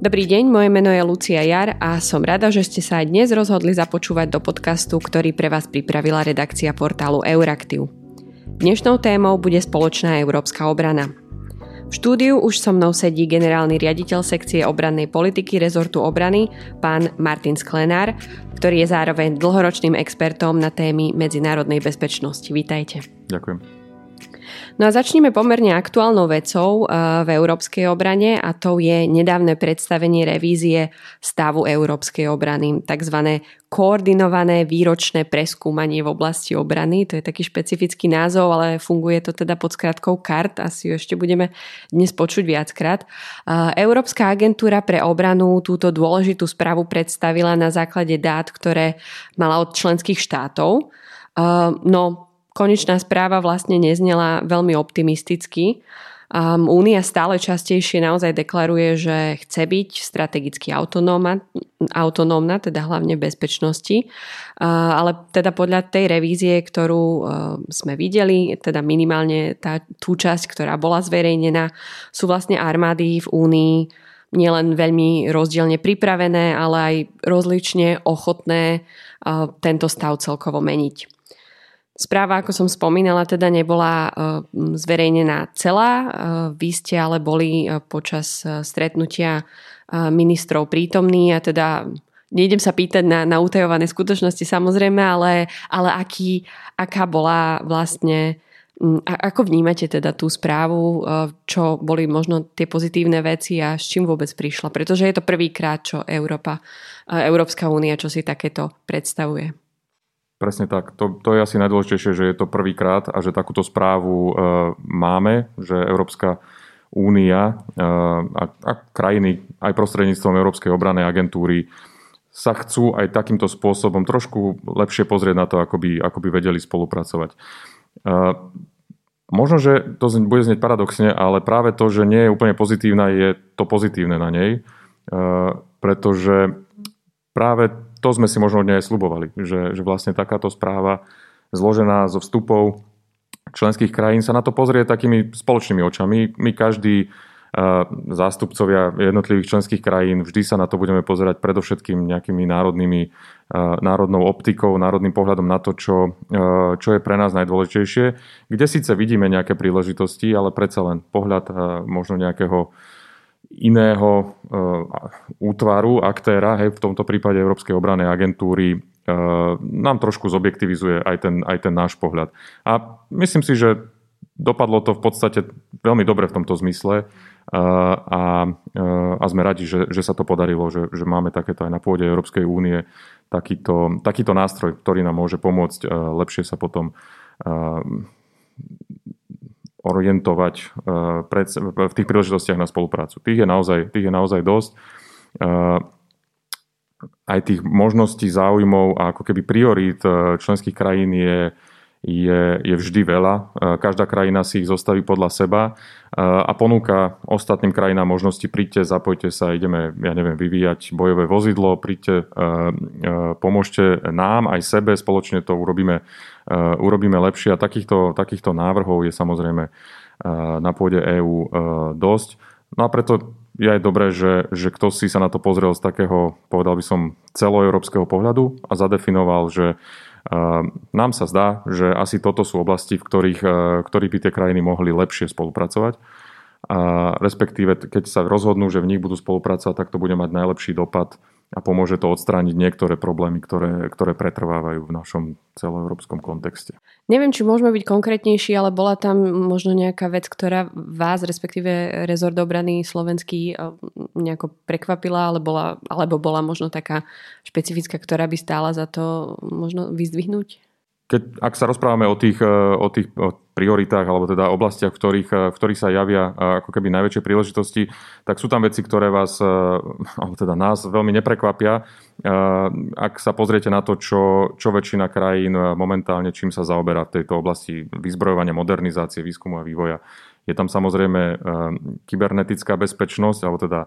Dobrý deň, moje meno je Lucia Jar a som rada, že ste sa aj dnes rozhodli započúvať do podcastu, ktorý pre vás pripravila redakcia portálu Euraktiv. Dnešnou témou bude spoločná európska obrana. V štúdiu už so mnou sedí generálny riaditeľ sekcie obrannej politiky rezortu obrany, pán Martin Sklenár, ktorý je zároveň dlhoročným expertom na témy medzinárodnej bezpečnosti. Vítajte. Ďakujem. No a začneme pomerne aktuálnou vecou eh, v európskej obrane a to je nedávne predstavenie revízie stavu európskej obrany, tzv. koordinované výročné preskúmanie v oblasti obrany. To je taký špecifický názov, ale funguje to teda pod skratkou KART, asi ju ešte budeme dnes počuť viackrát. Eh, Európska agentúra pre obranu túto dôležitú správu predstavila na základe dát, ktoré mala od členských štátov. Eh, no, konečná správa vlastne neznela veľmi optimisticky. Um, Únia stále častejšie naozaj deklaruje, že chce byť strategicky autonómna, autonómna teda hlavne bezpečnosti, uh, ale teda podľa tej revízie, ktorú uh, sme videli, teda minimálne tá, tú časť, ktorá bola zverejnená, sú vlastne armády v Únii nielen veľmi rozdielne pripravené, ale aj rozlične ochotné uh, tento stav celkovo meniť. Správa, ako som spomínala, teda nebola e, zverejnená celá. E, vy ste ale boli e, počas stretnutia ministrov prítomní a teda nejdem sa pýtať na, na utajované skutočnosti samozrejme, ale, ale aký, aká bola vlastne a ako vnímate teda tú správu, čo boli možno tie pozitívne veci a s čím vôbec prišla? Pretože je to prvýkrát, čo Európa, Európska únia, čo si takéto predstavuje. Presne tak. To, to je asi najdôležitejšie, že je to prvýkrát a že takúto správu e, máme, že Európska únia e, a, a krajiny aj prostredníctvom Európskej obranej agentúry sa chcú aj takýmto spôsobom trošku lepšie pozrieť na to, ako by, ako by vedeli spolupracovať. E, možno, že to bude znieť paradoxne, ale práve to, že nie je úplne pozitívna, je to pozitívne na nej, e, pretože práve to sme si možno od nej slubovali, že, že vlastne takáto správa zložená zo vstupov členských krajín sa na to pozrie takými spoločnými očami. My každý e, zástupcovia jednotlivých členských krajín, vždy sa na to budeme pozerať predovšetkým nejakými národnými, e, národnou optikou, národným pohľadom na to, čo, e, čo je pre nás najdôležitejšie, kde síce vidíme nejaké príležitosti, ale predsa len pohľad možno nejakého iného e, útvaru, aktéra, hej, v tomto prípade Európskej obranej agentúry, e, nám trošku zobjektivizuje aj ten, aj ten náš pohľad. A myslím si, že dopadlo to v podstate veľmi dobre v tomto zmysle e, a, a sme radi, že, že sa to podarilo, že, že máme takéto aj na pôde Európskej únie takýto, takýto nástroj, ktorý nám môže pomôcť lepšie sa potom orientovať eh, v tých príležitostiach na spoluprácu. Tých je naozaj, tých je naozaj dosť. Eh, aj tých možností, záujmov a ako keby priorít eh, členských krajín je, je, je vždy veľa. Každá krajina si ich zostaví podľa seba a ponúka ostatným krajinám možnosti príďte, zapojte sa, ideme, ja neviem, vyvíjať bojové vozidlo, príďte, pomôžte nám aj sebe, spoločne to urobíme urobíme lepšie. A takýchto, takýchto návrhov je samozrejme eh, na pôde EÚ eh, dosť. No a preto je aj dobré, že, že kto si sa na to pozrel z takého, povedal by som, celoeurópskeho pohľadu a zadefinoval, že nám sa zdá, že asi toto sú oblasti, v ktorých, ktorých by tie krajiny mohli lepšie spolupracovať. A respektíve, keď sa rozhodnú, že v nich budú spolupracovať, tak to bude mať najlepší dopad a pomôže to odstrániť niektoré problémy, ktoré, ktoré pretrvávajú v našom celoeurópskom kontexte. Neviem, či môžeme byť konkrétnejší, ale bola tam možno nejaká vec, ktorá vás, respektíve rezort obrany slovenský eh, nejako prekvapila, ale bola, alebo bola možno taká špecifická, ktorá by stála za to možno vyzdvihnúť? Keď, ak sa rozprávame o tých, e, o tých prioritách alebo teda oblastiach, v ktorých, e, v ktorých sa javia e, ako keby najväčšie príležitosti, tak sú tam veci, ktoré vás, alebo teda nás veľmi neprekvapia. Ak sa pozriete na to, čo, čo väčšina krajín momentálne čím sa zaoberá v tejto oblasti vyzbrojovania, modernizácie, výskumu a vývoja, je tam samozrejme kybernetická bezpečnosť, alebo teda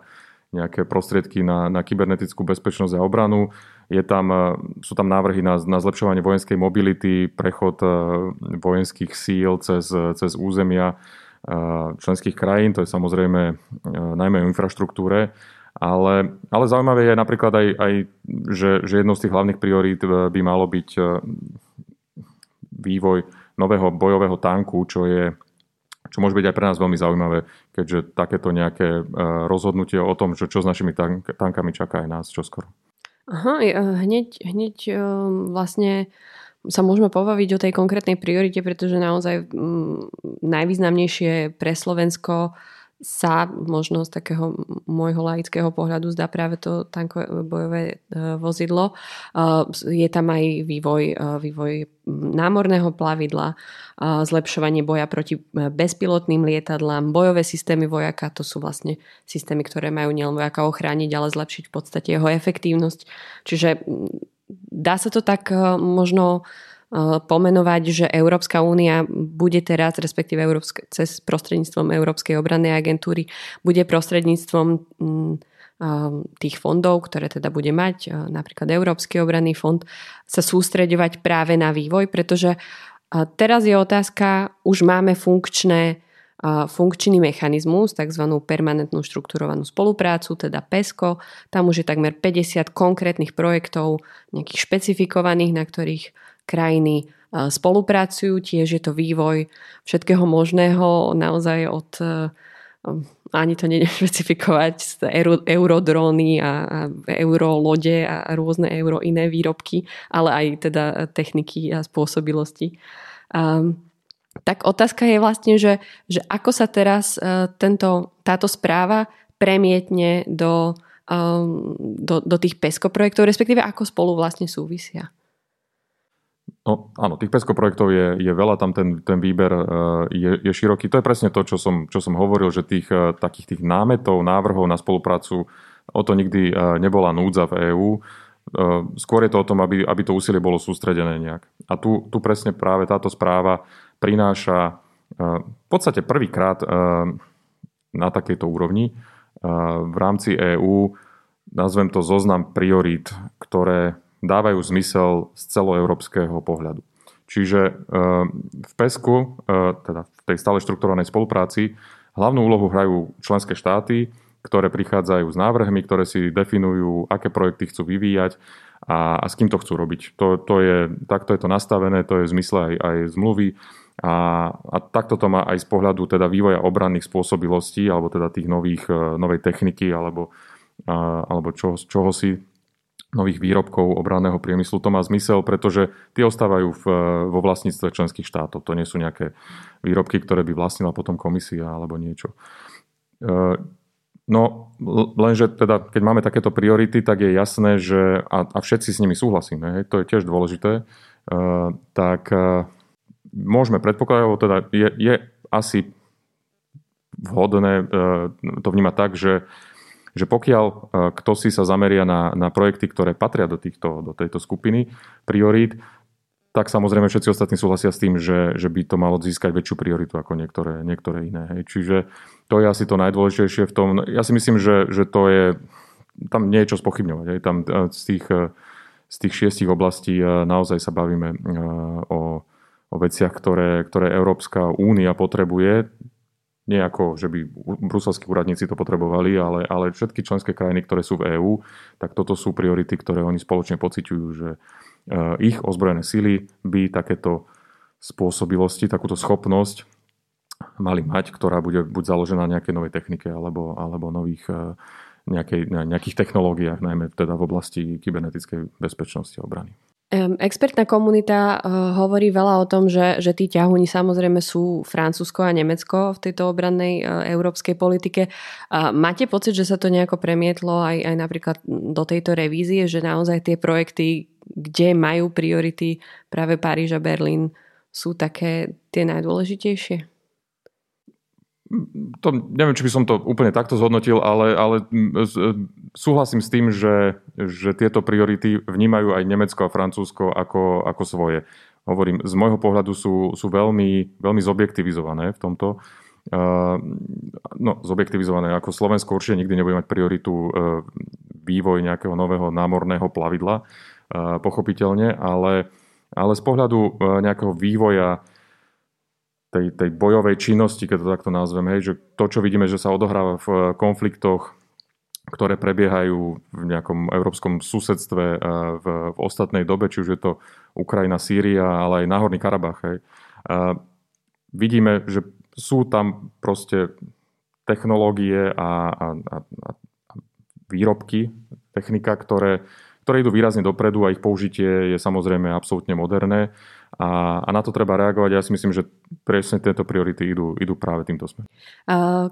nejaké prostriedky na, na kybernetickú bezpečnosť a obranu. Je tam, e, sú tam návrhy na, na zlepšovanie vojenskej mobility, prechod e, vojenských síl cez, cez územia e, členských krajín, to je samozrejme najmä o infraštruktúre. Ale, ale zaujímavé je napríklad aj, aj že, že jednou z tých hlavných priorít by malo byť vývoj nového bojového tanku, čo je čo môže byť aj pre nás veľmi zaujímavé, keďže takéto nejaké rozhodnutie o tom, čo, čo s našimi tank, tankami čaká aj nás čoskoro. Aha, hneď, hneď vlastne sa môžeme pobaviť o tej konkrétnej priorite, pretože naozaj mm, najvýznamnejšie pre Slovensko sa možno z takého môjho laického pohľadu zdá práve to tankové bojové e, vozidlo. E, je tam aj vývoj, e, vývoj námorného plavidla, zlepšovanie boja proti bezpilotným lietadlám, bojové systémy vojaka, to sú vlastne systémy, ktoré majú nielen vojaka ochrániť, ale zlepšiť v podstate jeho efektívnosť. Čiže dá sa to tak možno eh, pomenovať, že Európska únia bude teraz, respektíve Európske, cez prostredníctvom Európskej obrannej agentúry, bude prostredníctvom mm, eh, tých fondov, ktoré teda bude mať, napríklad Európsky obranný fond, sa sústreďovať práve na vývoj, pretože teraz je otázka, už máme funkčné funkčný mechanizmus, tzv. permanentnú štrukturovanú spoluprácu, teda PESCO. Tam už je takmer 50 konkrétnych projektov, nejakých špecifikovaných, na ktorých krajiny spolupracujú. Tiež je to vývoj všetkého možného, naozaj od ani to nedem špecifikovať, euro, eurodróny a, a eurolode a rôzne euro iné výrobky, ale aj teda techniky a spôsobilosti. Um, tak otázka je vlastne, že, že ako sa teraz uh, tento, táto správa premietne do, um, do, do tých PESCO projektov, respektíve ako spolu vlastne súvisia. No áno, tých PESCO projektov je, je veľa, tam ten, ten výber uh, je, je široký. To je presne to, čo som, čo som hovoril, že tých uh, takých tých námetov, návrhov na spoluprácu, o to nikdy uh, nebola núdza v EÚ. Skôr je to o tom, aby, aby to úsilie bolo sústredené nejak. A tu, tu presne práve táto správa prináša e, v podstate prvýkrát e, na takejto úrovni e, v rámci EÚ, nazvem to zoznam priorít, ktoré dávajú zmysel z celoeurópskeho pohľadu. Čiže v PESku, teda v tej stále štrukturovanej spolupráci, hlavnú úlohu hrajú členské štáty, ktoré prichádzajú s návrhmi, ktoré si definujú, aké projekty chcú vyvíjať a, a s kým to chcú robiť. To, to je, takto je to nastavené, to je v zmysle aj, aj zmluvy a, a takto to má aj z pohľadu teda vývoja obranných spôsobilostí, alebo teda tých nových, e, novej techniky, alebo, alebo čo, čoho si nových výrobkov obranného priemyslu. To má zmysel, pretože tie ostávajú v, vo vlastníctve členských štátov. To nie sú nejaké výrobky, ktoré by vlastnila potom komisia alebo niečo. E, no, lenže teda, keď máme takéto priority, tak je jasné, že a, a všetci s nimi súhlasíme, hej, to je tiež dôležité, e, tak môžeme predpokladať, alebo teda je, je asi vhodné e, to vnímať tak, že, že pokiaľ e, kto si sa zameria na, na projekty, ktoré patria do, týchto, do tejto skupiny priorít, tak samozrejme všetci ostatní súhlasia s tým, že, že by to malo získať väčšiu prioritu ako niektoré, niektoré iné. Hej. Čiže to je asi to najdôležitejšie v tom. Ja si myslím, že, že to je, tam nie je čo spochybňovať. Hej. Tam e, z tých, z tých šiestich oblastí naozaj sa bavíme o, o veciach, ktoré, ktoré Európska únia potrebuje. Nie ako, že by bruselskí úradníci to potrebovali, ale, ale všetky členské krajiny, ktoré sú v EÚ, tak toto sú priority, ktoré oni spoločne pociťujú, že e, ich ozbrojené sily by takéto spôsobilosti, takúto schopnosť mali mať, ktorá bude buď založená na nejakej novej technike alebo, alebo nových e, nejakej, nejakých technológiách, najmä teda v oblasti kybernetickej bezpečnosti a obrany. Expertná komunita eh, hovorí veľa o tom, že, že tí ťahúni samozrejme sú Francúzsko a Nemecko v tejto obrannej eh, európskej politike. Máte pocit, že sa to nejako premietlo aj, aj napríklad do tejto revízie, že naozaj tie projekty, kde majú priority práve Paríž a Berlín, sú také tie najdôležitejšie? To, neviem, či by som to úplne takto zhodnotil, ale, ale súhlasím s tým, že, že tieto priority vnímajú aj Nemecko a Francúzsko ako, ako svoje. Hovorím, z môjho pohľadu sú, sú veľmi, veľmi zobjektivizované v tomto. Uh, no, zobjektivizované ako Slovensko určite nikdy nebude mať prioritu uh, vývoj nejakého nového námorného plavidla, pochopiteľne, ale, ale z pohľadu nejakého vývoja tej, tej bojovej činnosti, keď to takto nazvem, hej, že to, čo vidíme, že sa odohráva v konfliktoch, ktoré prebiehajú v nejakom európskom susedstve v, v ostatnej dobe, či už je to Ukrajina, Sýria, ale aj Náhorný Karabach. Hej. Vidíme, že sú tam proste technológie a, a, a, a výrobky, technika, ktoré, ktoré idú výrazne dopredu a ich použitie je samozrejme absolútne moderné a, a na to treba reagovať. Ja si myslím, že presne tieto priority idú, idú práve týmto smerom.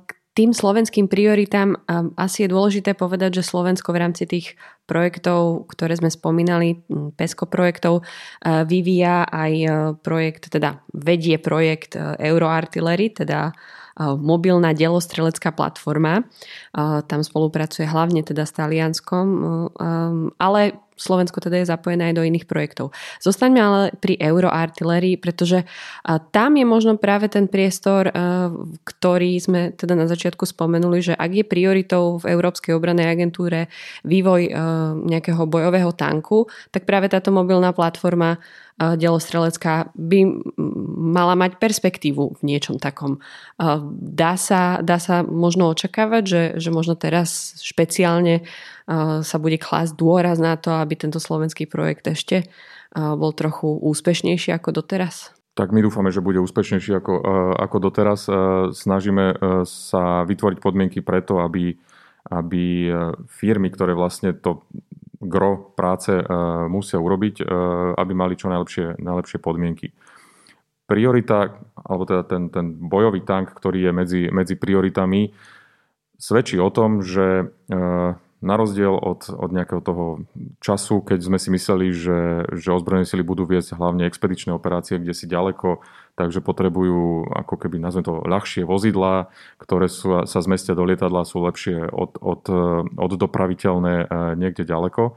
K tým slovenským prioritám asi je dôležité povedať, že Slovensko v rámci tých projektov, ktoré sme spomínali, PESCO projektov, vyvíja aj projekt, teda vedie projekt Euroartillery, teda mobilná delostrelecká platforma. Tam spolupracuje hlavne teda s Talianskom, ale Slovensko teda je zapojené aj do iných projektov. Zostaňme ale pri Euroartillerii, pretože tam je možno práve ten priestor, ktorý sme teda na začiatku spomenuli, že ak je prioritou v Európskej obranej agentúre vývoj nejakého bojového tanku, tak práve táto mobilná platforma delostrelecká by mala mať perspektívu v niečom takom. Dá sa, dá sa možno očakávať, že, že možno teraz špeciálne sa bude klásť dôraz na to, aby tento slovenský projekt ešte bol trochu úspešnejší ako doteraz? Tak my dúfame, že bude úspešnejší ako, ako doteraz. Snažíme sa vytvoriť podmienky preto, aby, aby firmy, ktoré vlastne to gro práce musia urobiť, aby mali čo najlepšie, najlepšie podmienky. Priorita, alebo teda ten, ten bojový tank, ktorý je medzi, medzi prioritami, svedčí o tom, že na rozdiel od, od nejakého toho času, keď sme si mysleli, že, že ozbrojené sily budú viesť hlavne expedičné operácie, kde si ďaleko, takže potrebujú ako keby, nazvem to, ľahšie vozidlá, ktoré sú, sa zmestia do lietadla, sú lepšie od, od, od dopraviteľné e, niekde ďaleko.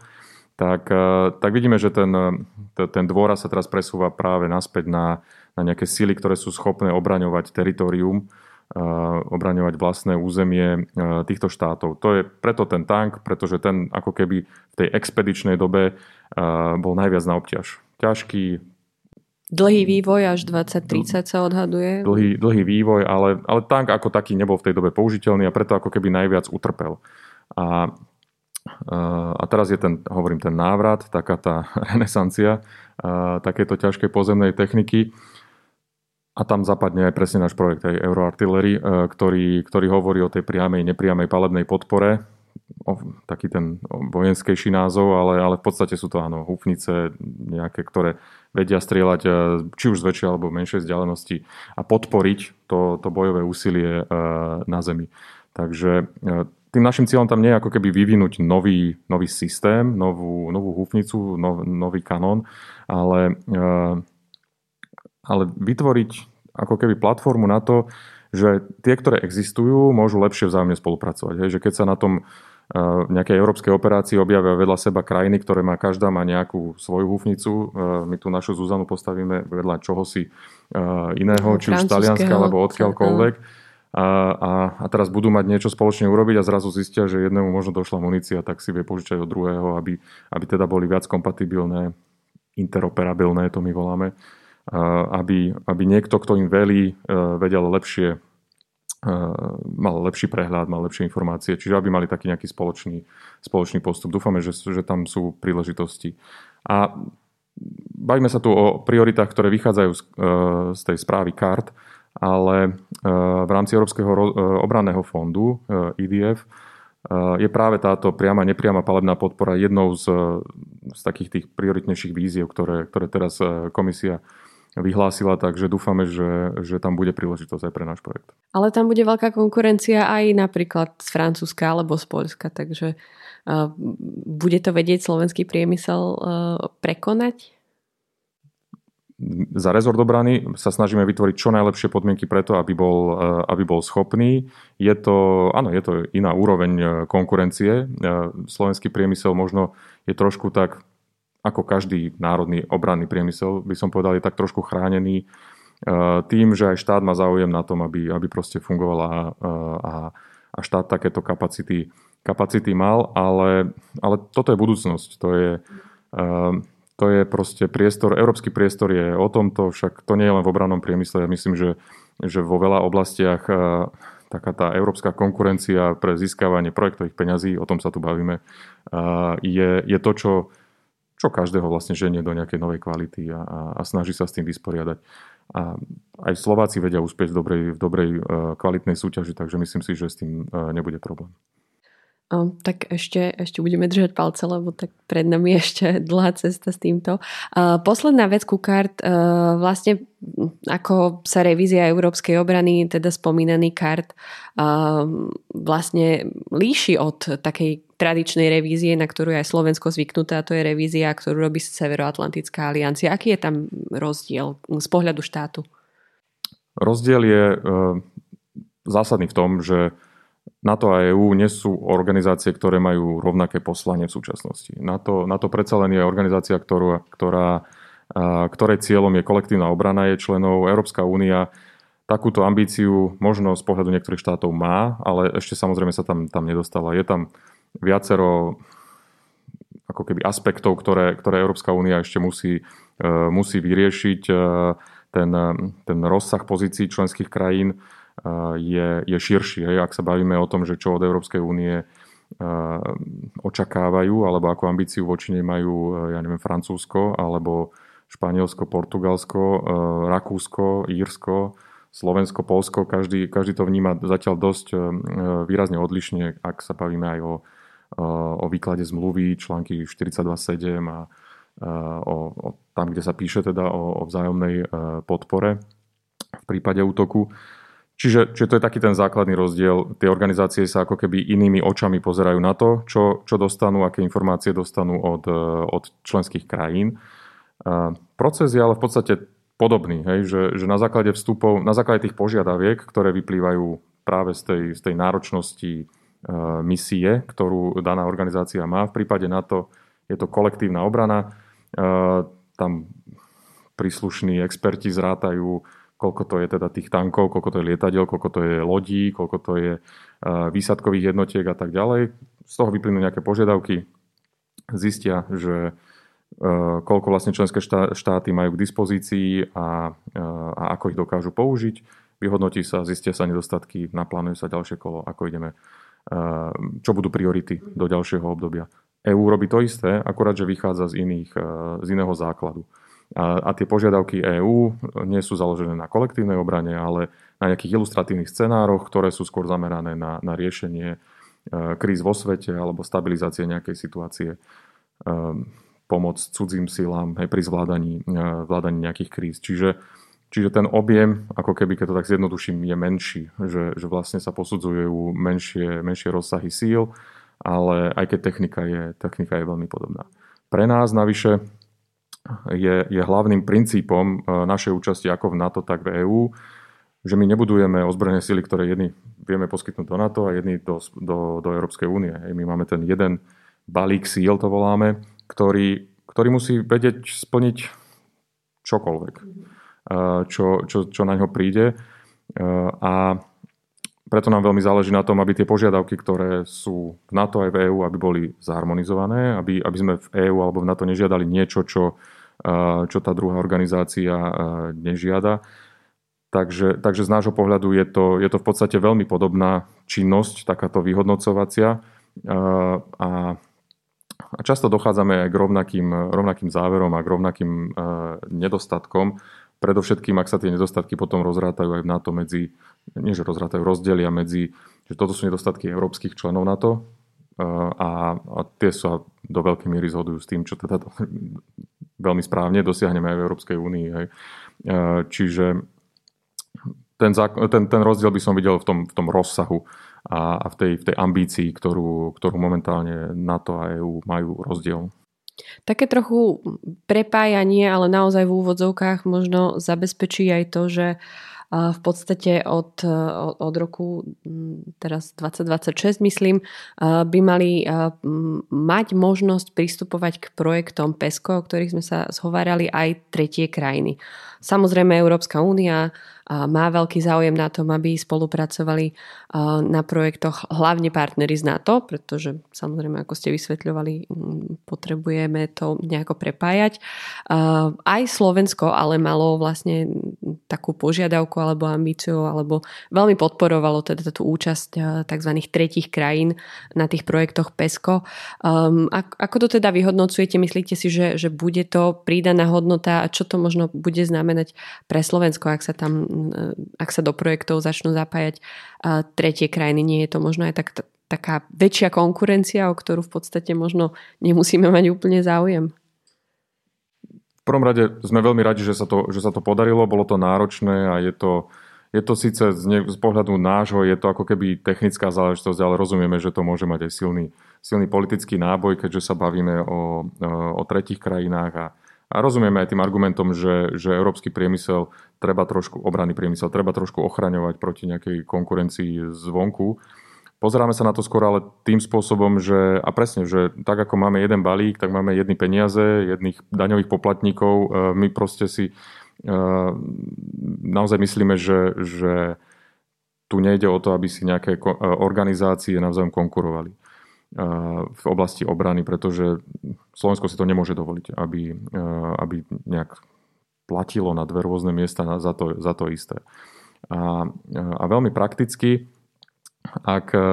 Tak, e, tak vidíme, že ten, ten dôraz sa teraz presúva práve naspäť na, na nejaké sily, ktoré sú schopné obraňovať teritorium obraňovať vlastné územie týchto štátov. To je preto ten tank, pretože ten ako keby v tej expedičnej dobe bol najviac na obťaž. Ťažký, Dlhý vývoj až 2030 sa odhaduje. Dlhý, dlhý vývoj, ale, ale tank ako taký nebol v tej dobe použiteľný a preto ako keby najviac utrpel. A, a teraz je ten, hovorím, ten návrat, taká tá renesancia takéto ťažkej pozemnej techniky. A tam zapadne aj presne náš projekt, aj Euroartillery, e, ktorý, ktorý hovorí o tej priamej, nepriamej palebnej podpore. O, taký ten vojenskejší názov, ale, ale v podstate sú to áno, húfnice nejaké, ktoré vedia strieľať e, či už z väčšej alebo menšej vzdialenosti a podporiť to, to bojové úsilie e, na Zemi. Takže tým našim cieľom tam nie je ako keby vyvinúť nový, nový systém, novú, novú húfnicu, nov, nový kanón, ale ale vytvoriť ako keby platformu na to, že tie, ktoré existujú, môžu lepšie vzájomne spolupracovať. Hej, že keď sa na tom v e, nejakej európskej operácii objavia vedľa seba krajiny, ktoré má každá má nejakú svoju húfnicu. E, my tu našu Zuzanu postavíme vedľa čohosi e, iného, či už z Talianska alebo odkiaľkoľvek. A, a, a teraz budú mať niečo spoločne urobiť a zrazu zistia, že jednému možno došla munícia, tak si vie požičať od druhého, aby, aby teda boli viac kompatibilné, interoperabilné, to my voláme aby, aby niekto, kto im velí, e, vedel lepšie, e, mal lepší prehľad, mal lepšie informácie, čiže aby mali taký nejaký spoločný, spoločný postup. Dúfame, že, že tam sú príležitosti. A bavíme sa tu o prioritách, ktoré vychádzajú z, e, z tej správy kart, ale v rámci Európskeho obranného fondu IDF je práve táto priama, nepriama palebná podpora jednou z, z takých tých prioritnejších víziev, ktoré, ktoré teraz komisia vyhlásila, takže dúfame, že, že tam bude príležitosť aj pre náš projekt. Ale tam bude veľká konkurencia aj napríklad z Francúzska alebo z Polska, takže uh, bude to vedieť slovenský priemysel uh, prekonať? Za rezort obrany sa snažíme vytvoriť čo najlepšie podmienky preto, aby bol, aby bol schopný. Je to, áno, je to iná úroveň konkurencie. Slovenský priemysel možno je trošku tak ako každý národný obranný priemysel, by som povedal, je tak trošku chránený e, tým, že aj štát má záujem na tom, aby, aby proste fungovala e, a, a štát takéto kapacity, kapacity mal, ale, ale toto je budúcnosť. To je, e, to je proste priestor, európsky priestor je o tomto, však to nie je len v obrannom priemysle. Ja myslím, že, že vo veľa oblastiach taká tá európska konkurencia pre získavanie projektových peňazí, o tom sa tu bavíme, je, je to, čo, čo každého vlastne ženie do nejakej novej kvality a, a, a snaží sa s tým vysporiadať. A aj Slováci vedia uspieť v dobrej, v dobrej kvalitnej súťaži, takže myslím si, že s tým nebude problém. Tak ešte, ešte budeme držať palce, lebo tak pred nami je ešte dlhá cesta s týmto. Posledná vec ku kart, uh, vlastne ako sa revízia európskej obrany, teda spomínaný kart, uh, vlastne líši od takej tradičnej revízie, na ktorú je aj Slovensko zvyknuté, a to je revízia, ktorú robí Severoatlantická aliancia. Aký je tam rozdiel z pohľadu štátu? Rozdiel je uh, zásadný v tom, že NATO a EÚ nie sú organizácie, ktoré majú rovnaké poslanie v súčasnosti. NATO, NATO predsa len je organizácia, ktorú, ktorá, ktorej cieľom je kolektívna obrana je členov. Európska únia takúto ambíciu možno z pohľadu niektorých štátov má, ale ešte samozrejme sa tam, tam nedostala. Je tam viacero ako keby aspektov, ktoré, ktoré Európska únia ešte musí, e, musí vyriešiť. E, ten, ten rozsah pozícií členských krajín je, je širší. Hej. Ak sa bavíme o tom, že čo od Európskej únie očakávajú, alebo ako ambíciu voči nej majú, ja neviem, Francúzsko, alebo Španielsko, Portugalsko, Rakúsko, Írsko, Slovensko, Polsko, každý, každý to vníma zatiaľ dosť výrazne odlišne, ak sa bavíme aj o, o výklade zmluvy, články 42.7 a o, o, tam, kde sa píše teda o, o vzájomnej podpore v prípade útoku. Čiže, čiže to je taký ten základný rozdiel. Tie organizácie sa ako keby inými očami pozerajú na to, čo, čo dostanú, aké informácie dostanú od, od členských krajín. Proces je ale v podstate podobný, hej, že, že na základe vstupov, na základe tých požiadaviek, ktoré vyplývajú práve z tej, z tej náročnosti e, misie, ktorú daná organizácia má. V prípade NATO je to kolektívna obrana. E, tam príslušní experti zrátajú koľko to je teda tých tankov, koľko to je lietadiel, koľko to je lodí, koľko to je výsadkových jednotiek a tak ďalej. Z toho vyplynú nejaké požiadavky, zistia, že koľko vlastne členské štáty majú k dispozícii a, a ako ich dokážu použiť. Vyhodnotí sa, zistia sa nedostatky, naplánuje sa ďalšie kolo, ako ideme, čo budú priority do ďalšieho obdobia. EÚ robí to isté, akorát, že vychádza z, iných, z iného základu. A, a tie požiadavky EÚ nie sú založené na kolektívnej obrane, ale na nejakých ilustratívnych scenároch, ktoré sú skôr zamerané na, na riešenie e, kríz vo svete alebo stabilizácie nejakej situácie, e, pomoc cudzím silám aj pri zvládaní, e, zvládaní nejakých kríz. Čiže, čiže ten objem, ako keby, keď to tak zjednoduším, je menší, že, že vlastne sa posudzujú menšie, menšie rozsahy síl, ale aj keď technika je, technika je veľmi podobná. Pre nás navyše je, je hlavným princípom e, našej účasti ako v NATO, tak v EÚ, že my nebudujeme ozbrojené sily, ktoré jedni vieme poskytnúť do NATO a jedni do, do, do Európskej únie. My máme ten jeden balík síl, to voláme, ktorý, ktorý musí vedieť splniť čokoľvek, e, čo, čo, čo na ňo príde. E, a preto nám veľmi záleží na tom, aby tie požiadavky, ktoré sú v NATO aj v EÚ, aby boli zharmonizované, aby, aby sme v EÚ alebo v NATO nežiadali niečo, čo čo tá druhá organizácia nežiada. Takže, takže z nášho pohľadu je to, je to v podstate veľmi podobná činnosť, takáto vyhodnocovacia. A, a často dochádzame aj k rovnakým, rovnakým záverom a k rovnakým nedostatkom. Predovšetkým, ak sa tie nedostatky potom rozrátajú aj v NATO medzi, nie že rozrátajú, rozdelia medzi, že toto sú nedostatky európskych členov NATO, a, a tie sa do veľkej miery zhodujú s tým, čo teda veľmi správne dosiahneme aj v Európskej únii. Hej. E, čiže ten, ten, ten rozdiel by som videl v tom, v tom rozsahu a, v, tej, v tej ambícii, ktorú, ktorú momentálne NATO a EÚ majú rozdiel. Také trochu prepájanie, ale naozaj v úvodzovkách možno zabezpečí aj to, že uh, v podstate od, od roku teraz 2026, myslím, by mali mať možnosť pristupovať k projektom PESCO, o ktorých sme sa zhovárali aj tretie krajiny. Samozrejme Európska únia má veľký záujem na tom, aby spolupracovali na projektoch hlavne partnery z NATO, pretože samozrejme, ako ste vysvetľovali, potrebujeme to nejako prepájať. Aj Slovensko ale malo vlastne takú požiadavku alebo ambíciu, alebo veľmi podporovalo teda tú účasť uh, tzv. tretich krajín na tých projektoch PESCO. Um, ako to teda vyhodnocujete? Myslíte si, že, že bude to prídaná hodnota a čo to možno bude znamenať pre Slovensko, ak sa tam, ak sa do projektov začnú zapájať uh, tretie krajiny? Nie je to možno aj tak, taká väčšia konkurencia, o ktorú v podstate možno nemusíme mať úplne záujem? Prvom rade sme veľmi radi, že sa to, že sa to podarilo, bolo to náročné a je to, je to síce z, ne, z pohľadu nášho, je to ako keby technická záležitosť, ale rozumieme, že to môže mať aj silný, silný politický náboj, keďže sa bavíme o, o tretich krajinách a, a rozumieme aj tým argumentom, že, že európsky priemysel treba trošku, obranný priemysel treba trošku ochraňovať proti nejakej konkurencii zvonku. Pozeráme sa na to skôr ale tým spôsobom, že a presne, že tak ako máme jeden balík, tak máme jedny peniaze, jedných daňových poplatníkov. E, my proste si e, naozaj myslíme, že, že tu nejde o to, aby si nejaké e, organizácie navzájom konkurovali v oblasti obrany, pretože Slovensko si to nemôže dovoliť, aby, aby nejak platilo na dve rôzne miesta za to, za to isté. A, a veľmi prakticky ak, e,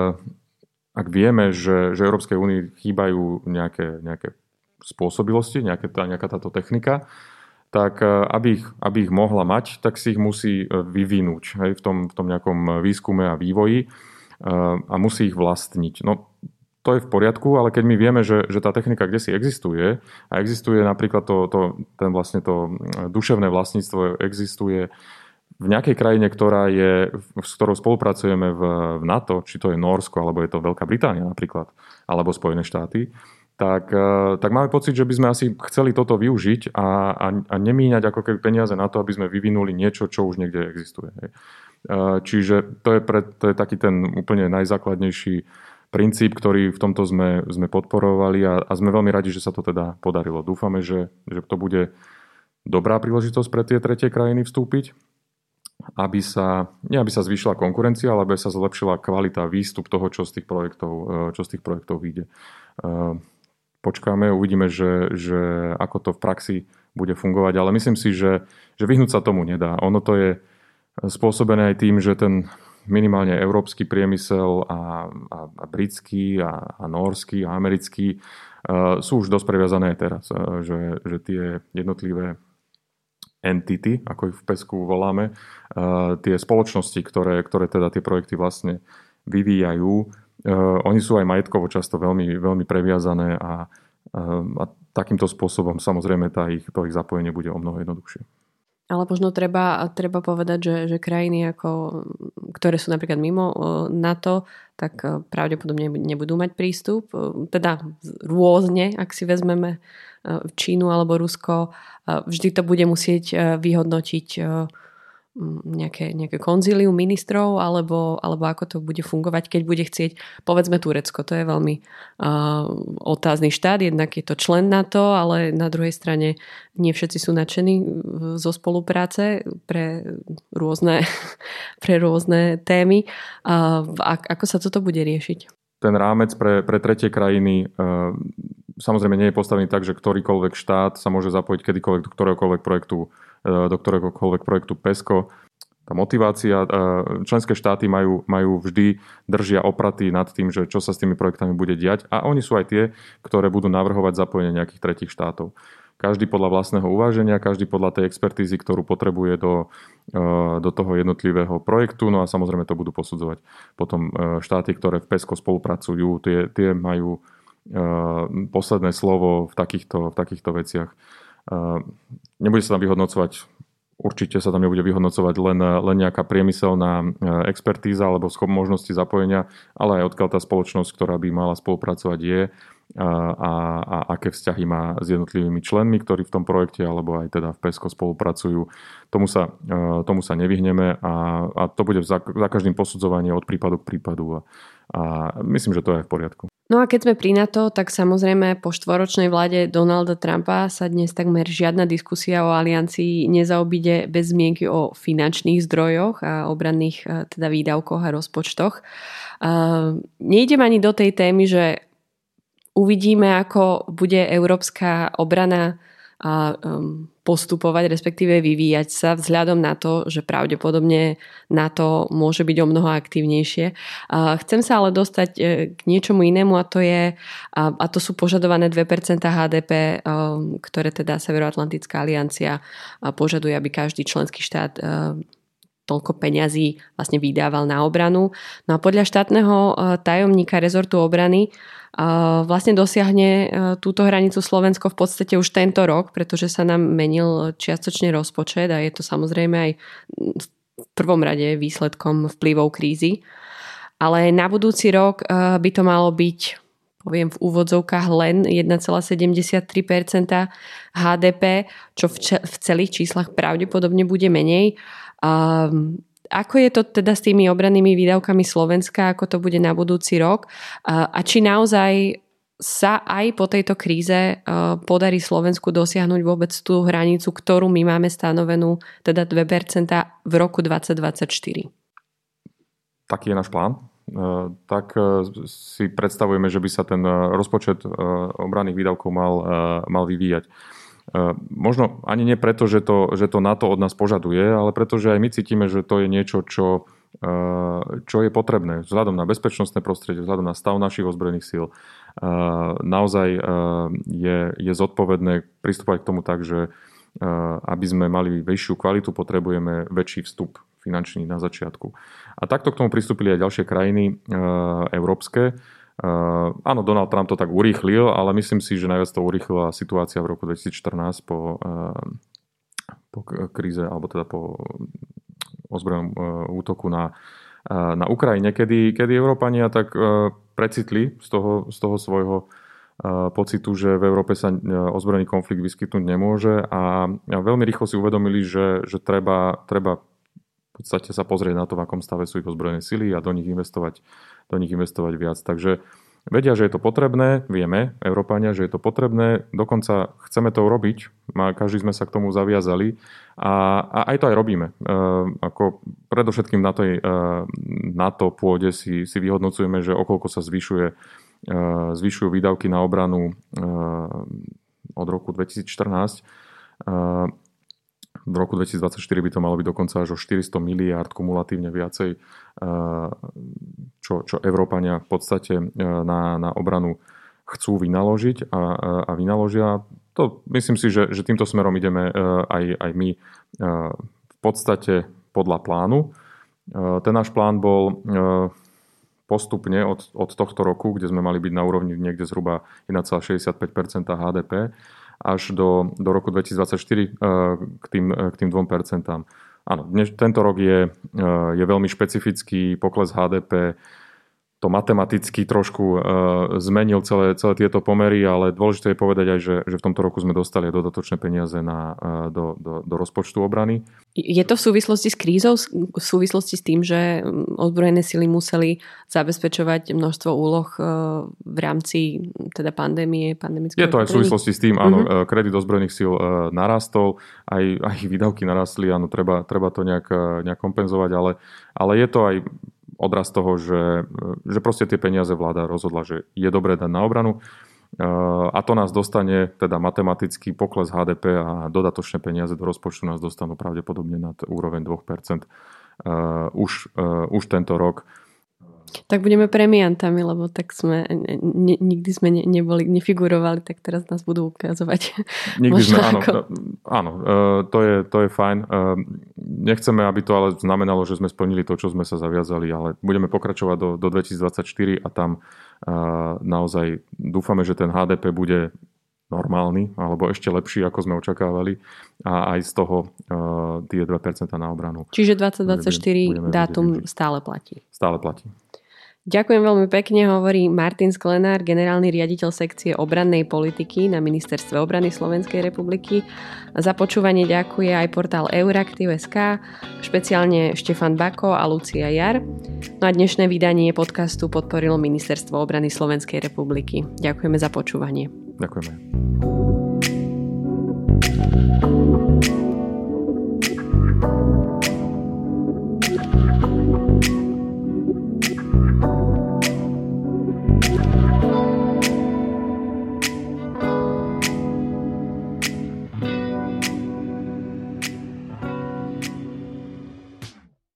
ak vieme, že, že Európskej únii chýbajú nejaké, nejaké spôsobilosti, nejaké, tá, nejaká táto technika, tak e, aby ich, aby ich mohla mať, tak si ich musí e, vyvinúť hej, v, tom, v tom nejakom výskume a vývoji a musí ich vlastniť. No, to je v poriadku, ale keď my vieme, že, že tá technika kde si existuje a existuje napríklad to, to, ten vlastne to duševné vlastníctvo existuje v nejakej krajine, ktorá je, s ktorou spolupracujeme v, v NATO, či to je Norsko, alebo je to Veľká Británia napríklad, alebo Spojené štáty, tak, e, tak máme pocit, že by sme asi chceli toto využiť a, a, a nemíňať ako keby peniaze na to, aby sme vyvinuli niečo, čo už niekde existuje. Hej. E, čiže to je, pre, to je taký ten úplne najzákladnejší princíp, ktorý v tomto sme, sme podporovali a, a sme veľmi radi, že sa to teda podarilo. Dúfame, že, že to bude dobrá príležitosť pre tie tretie krajiny vstúpiť aby sa, nie aby sa zvýšila konkurencia, ale aby sa zlepšila kvalita, výstup toho, čo z tých projektov, e, čo z tých projektov vyjde. E, počkáme, uvidíme, že, že ako to v praxi bude fungovať, ale myslím si, že, že vyhnúť sa tomu nedá. Ono to je spôsobené aj tým, že ten minimálne európsky priemysel a, a, a britský a, a norský a americký uh, sú už dosť previazané teraz, uh, že, že tie jednotlivé entity, ako ich v pesku voláme, tie spoločnosti, ktoré, ktoré teda tie projekty vlastne vyvíjajú, uh, oni sú aj majetkovo často veľmi, veľmi previazané a, uh, a takýmto spôsobom samozrejme tá ich, to ich zapojenie bude o mnoho jednoduchšie. Ale možno treba, treba povedať, že, že krajiny, ako, ktoré sú napríklad mimo NATO, tak pravdepodobne nebudú mať prístup. Teda rôzne, ak si vezmeme Čínu alebo Rusko, vždy to bude musieť vyhodnotiť nejaké, nejaké konzílium ministrov alebo, alebo ako to bude fungovať, keď bude chcieť, povedzme Turecko, to je veľmi uh, otázny štát, jednak je to člen NATO, ale na druhej strane nie všetci sú nadšení zo spolupráce pre rôzne, pre rôzne témy. Uh, ako sa toto bude riešiť? Ten rámec pre, pre tretie krajiny uh, samozrejme nie je postavený tak, že ktorýkoľvek štát sa môže zapojiť kedykoľvek do ktoréhokoľvek projektu do ktoréhokoľvek projektu PESCO. Tá motivácia, e, členské štáty majú, majú vždy, držia opraty nad tým, že čo sa s tými projektami bude diať a oni sú aj tie, ktoré budú navrhovať zapojenie nejakých tretich štátov. Každý podľa vlastného uváženia, každý podľa tej expertízy, ktorú potrebuje do, e, do toho jednotlivého projektu. No a samozrejme to budú posudzovať potom štáty, ktoré v PESCO spolupracujú, tie, tie majú posledné slovo v takýchto, v takýchto veciach. Nebude sa tam vyhodnocovať, určite sa tam nebude vyhodnocovať len, len nejaká priemyselná e, expertíza alebo schop možnosti zapojenia, ale aj odkiaľ tá spoločnosť, ktorá by mala spolupracovať je a, a, a aké vzťahy má s jednotlivými členmi, ktorí v tom projekte alebo aj teda v PESCO spolupracujú. Tomu sa, e, tomu sa nevyhneme a, a to bude za, za každým posudzovanie od prípadu k prípadu a, a myslím, že to je v poriadku. No a keď sme pri NATO, tak samozrejme po štvoročnej vláde Donalda Trumpa sa dnes takmer žiadna diskusia o aliancii nezaobíde bez zmienky o finančných zdrojoch a obranných e, teda výdavkoch a rozpočtoch. Uh, nejdem ani do tej témy, že uvidíme, ako bude európska obrana a postupovať, respektíve vyvíjať sa vzhľadom na to, že pravdepodobne na to môže byť o mnoho aktívnejšie. Chcem sa ale dostať e, k niečomu inému a to je a to sú požadované 2% HDP, e, ktoré teda Severoatlantická aliancia požaduje, aby každý členský štát e, toľko peňazí vlastne vydával na obranu. No a podľa štátneho tajomníka rezortu obrany vlastne dosiahne e, túto hranicu Slovensko v podstate už tento rok, pretože sa nám menil čiastočne rozpočet a je to samozrejme aj v prvom rade výsledkom vplyvov krízy. Ale na budúci rok e, by to malo byť poviem v úvodzovkách len 1,73% HDP, čo v celých číslach pravdepodobne bude menej. Ako je to teda s tými obrannými výdavkami Slovenska, ako to bude na budúci rok a či naozaj sa aj po tejto kríze podarí Slovensku dosiahnuť vôbec tú hranicu, ktorú my máme stanovenú, teda 2% v roku 2024? Taký je náš plán. Tak si predstavujeme, že by sa ten rozpočet obranných výdavkov mal, mal vyvíjať. Ehm, možno ani nie preto, že to, že to NATO od nás požaduje, ale preto, že aj my cítime, že to je niečo, čo, ehm, čo je potrebné vzhľadom na bezpečnostné prostredie, vzhľadom na stav našich ozbrojených síl. Ehm, naozaj je, je zodpovedné pristúpať k tomu tak, že aby sme mali vyššiu kvalitu, potrebujeme väčší vstup finančný na začiatku. A takto k tomu pristúpili aj ďalšie krajiny európske. Uh, áno, Donald Trump to tak urýchlil, ale myslím si, že najviac to urýchlila situácia v roku 2014 po, uh, po kríze, alebo teda po ozbrojenom uh, útoku na, na Ukrajine, kedy, kedy Európania tak precitli z toho, z toho svojho pocitu, že v Európe sa ozbrojený konflikt vyskytnúť nemôže a, veľmi rýchlo si uvedomili, že, že treba, treba podstate sa pozrieť na to, v akom stave sú ich ozbrojené sily a do nich investovať do nich investovať viac. Takže vedia, že je to potrebné, vieme, Európania, že je to potrebné, dokonca chceme to urobiť, každý sme sa k tomu zaviazali a, a aj to aj robíme. E, ako predovšetkým na, tej, e, na to pôde si, si vyhodnocujeme, že okolko sa zvyšuje, e, zvyšujú výdavky na obranu e, od roku 2014. E, v roku 2024 by to malo byť dokonca až o 400 miliárd kumulatívne viacej, eh, čo, čo Európania v podstate eh, na, na obranu chcú vynaložiť a, a vynaložia. To myslím si, že, že týmto smerom ideme eh, aj, aj my v podstate podľa plánu. Ten náš plán bol postupne od, od tohto roku, kde sme mali byť na úrovni niekde zhruba 1,65% HDP, až do, do roku 2024 eh, k tým, eh, k tým 2%. Áno, dnes, tento rok je, eh, je veľmi špecifický pokles HDP to matematicky trošku uh, zmenil celé, celé tieto pomery, ale dôležité je povedať aj, že, že v tomto roku sme dostali dodatočné peniaze na, uh, do, do, do rozpočtu obrany. Je to v súvislosti s krízou, v súvislosti s tým, že mm, ozbrojené sily museli zabezpečovať množstvo úloh uh, v rámci teda pandémie, pandemického Je to aj v súvislosti s tým, áno, uh-huh. kredit ozbrojených síl uh, narastol, aj, aj výdavky narastli, áno, treba, treba to nejak, nejak kompenzovať, ale, ale je to aj odraz toho, že, že proste tie peniaze vláda rozhodla, že je dobré dať na obranu a to nás dostane, teda matematický pokles HDP a dodatočné peniaze do rozpočtu nás dostanú pravdepodobne nad úroveň 2% už, už tento rok. Tak budeme premiantami, lebo tak sme, ne, nikdy sme ne, neboli, nefigurovali, tak teraz nás budú ukazovať. Nikdy sme, áno, ako... áno e, to, je, to je fajn. E, nechceme, aby to ale znamenalo, že sme splnili to, čo sme sa zaviazali, ale budeme pokračovať do, do 2024 a tam e, naozaj dúfame, že ten HDP bude normálny, alebo ešte lepší, ako sme očakávali a aj z toho uh, tie 2% na obranu. Čiže 2024 budeme, dátum budeme stále platí. Stále platí. Ďakujem veľmi pekne, hovorí Martin Sklenár, generálny riaditeľ sekcie obrannej politiky na Ministerstve obrany Slovenskej republiky. Za počúvanie ďakuje aj portál Euraktiv.sk, špeciálne Štefan Bako a Lucia Jar. No a dnešné vydanie podcastu podporilo Ministerstvo obrany Slovenskej republiky. Ďakujeme za počúvanie. Ďakujeme. thank you